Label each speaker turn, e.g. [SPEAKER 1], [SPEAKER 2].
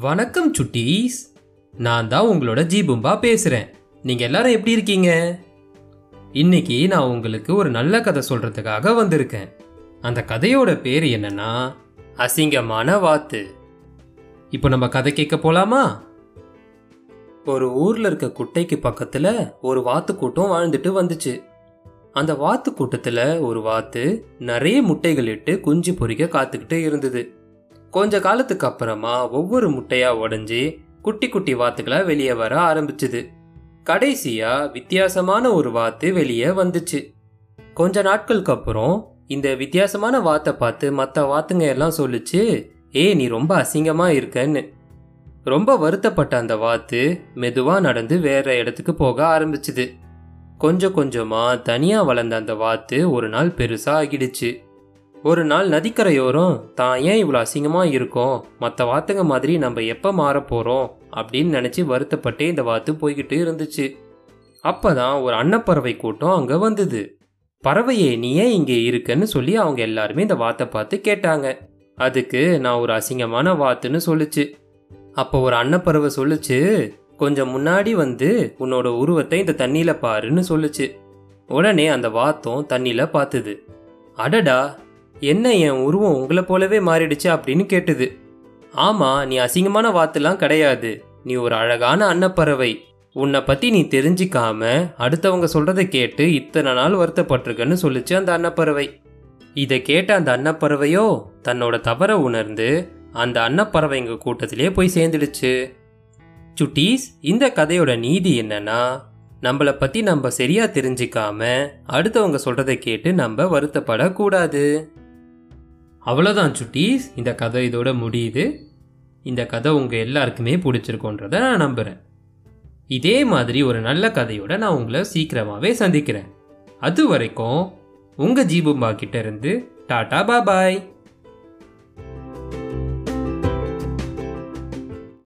[SPEAKER 1] வணக்கம் சுட்டீஸ். நான் தான் உங்களோட ஜீபும்பா பேசுகிறேன் நீங்கள் எல்லாரும் எப்படி இருக்கீங்க? இன்னைக்கு நான் உங்களுக்கு ஒரு நல்ல கதை சொல்கிறதுக்காக வந்திருக்கேன். அந்த கதையோட பேர் என்னன்னா அசிங்கமான வாத்து. இப்போ நம்ம கதை கேட்க போலாமா? ஒரு ஊரில் இருக்க குட்டைக்கு பக்கத்தில் ஒரு வாத்து கூட்டம் வாழ்ந்துட்டு வந்துச்சு. அந்த வாத்து கூட்டத்தில் ஒரு வாத்து நிறைய முட்டைகள் இட்டு குஞ்சு பொறிக்க காத்துக்கிட்டு இருந்தது. கொஞ்ச காலத்துக்கு அப்புறமா ஒவ்வொரு முட்டையா உடஞ்சி குட்டி குட்டி வாத்துக்களை வெளியே வர ஆரம்பிச்சுது. கடைசியா வித்தியாசமான ஒரு வாத்து வெளியே வந்துச்சு. கொஞ்ச நாட்களுக்கு அப்புறம் இந்த வித்தியாசமான வாத்தை பார்த்து மற்ற வாத்துங்க எல்லாம் சொல்லுச்சு ஏ நீ ரொம்ப அசிங்கமா இருக்கன்னு. ரொம்ப வருத்தப்பட்ட அந்த வாத்து மெதுவா நடந்து வேற இடத்துக்கு போக ஆரம்பிச்சுது. கொஞ்சம் கொஞ்சமா தனியா வளர்ந்த அந்த வாத்து ஒரு நாள் பெருசா ஆகிடுச்சு. ஒரு நாள் நதிக்கரையோரம் தான் ஏன் இவ்வளோ அசிங்கமாக இருக்கோம் மற்ற வாத்துங்க மாதிரி நம்ம எப்போ மாற போகிறோம் அப்படின்னு நினச்சி வருத்தப்பட்டே இந்த வாத்து போய்கிட்டு இருந்துச்சு. அப்போ தான் ஒரு அன்னப்பறவை கூட்டம் அங்கே வந்தது. பறவையே நீ ஏன் இங்கே இருக்கன்னு சொல்லி அவங்க எல்லாருமே இந்த வாத்தை பார்த்து கேட்டாங்க. அதுக்கு நான் ஒரு அசிங்கமான வாத்துன்னு சொல்லுச்சு. அப்போ ஒரு அன்னப்பறவை சொல்லுச்சு கொஞ்சம் முன்னாடி வந்து உன்னோட உருவத்தை இந்த தண்ணியில் பாருன்னு சொல்லுச்சு. உடனே அந்த வாத்தம் தண்ணியில் பார்த்துது அடடா என்ன என் உருவம் உங்களை போலவே மாறிடுச்சு அப்படின்னு கேட்டுது. ஆமா நீ அசிங்கமான வாத்துலாம் கிடையாது. நீ ஒரு அழகான அன்னப்பறவை. உன்னை பத்தி நீ தெரிஞ்சிக்காம அடுத்தவங்க சொல்கிறத கேட்டு இத்தனை நாள் வருத்தப்பட்டிருக்கன்னு சொல்லிச்சு அந்த அன்னப்பறவை. இதை கேட்ட அந்த அன்னப்பறவையோ தன்னோட தவற உணர்ந்து அந்த அன்னப்பறவைங்க கூட்டத்திலே போய் சேர்ந்துடுச்சு. சுட்டீஸ் இந்த கதையோட நீதி என்னன்னா நம்மளை பத்தி நம்ம சரியா தெரிஞ்சிக்காம அடுத்தவங்க சொல்றதை கேட்டு நம்ம வருத்தப்படக்கூடாது. அவ்வளோதான் சுட்டீஸ். இந்த கதை இதோட முடியுது. இந்த கதை உங்கள் எல்லாருக்குமே பிடிச்சிருக்கோன்றத நான் நம்புகிறேன் இதே மாதிரி ஒரு நல்ல கதையோட நான் உங்களை சீக்கிரமாகவே சந்திக்கிறேன். அது வரைக்கும் உங்கள் ஜீபும்பா கிட்டேருந்து டாடா பாபாய்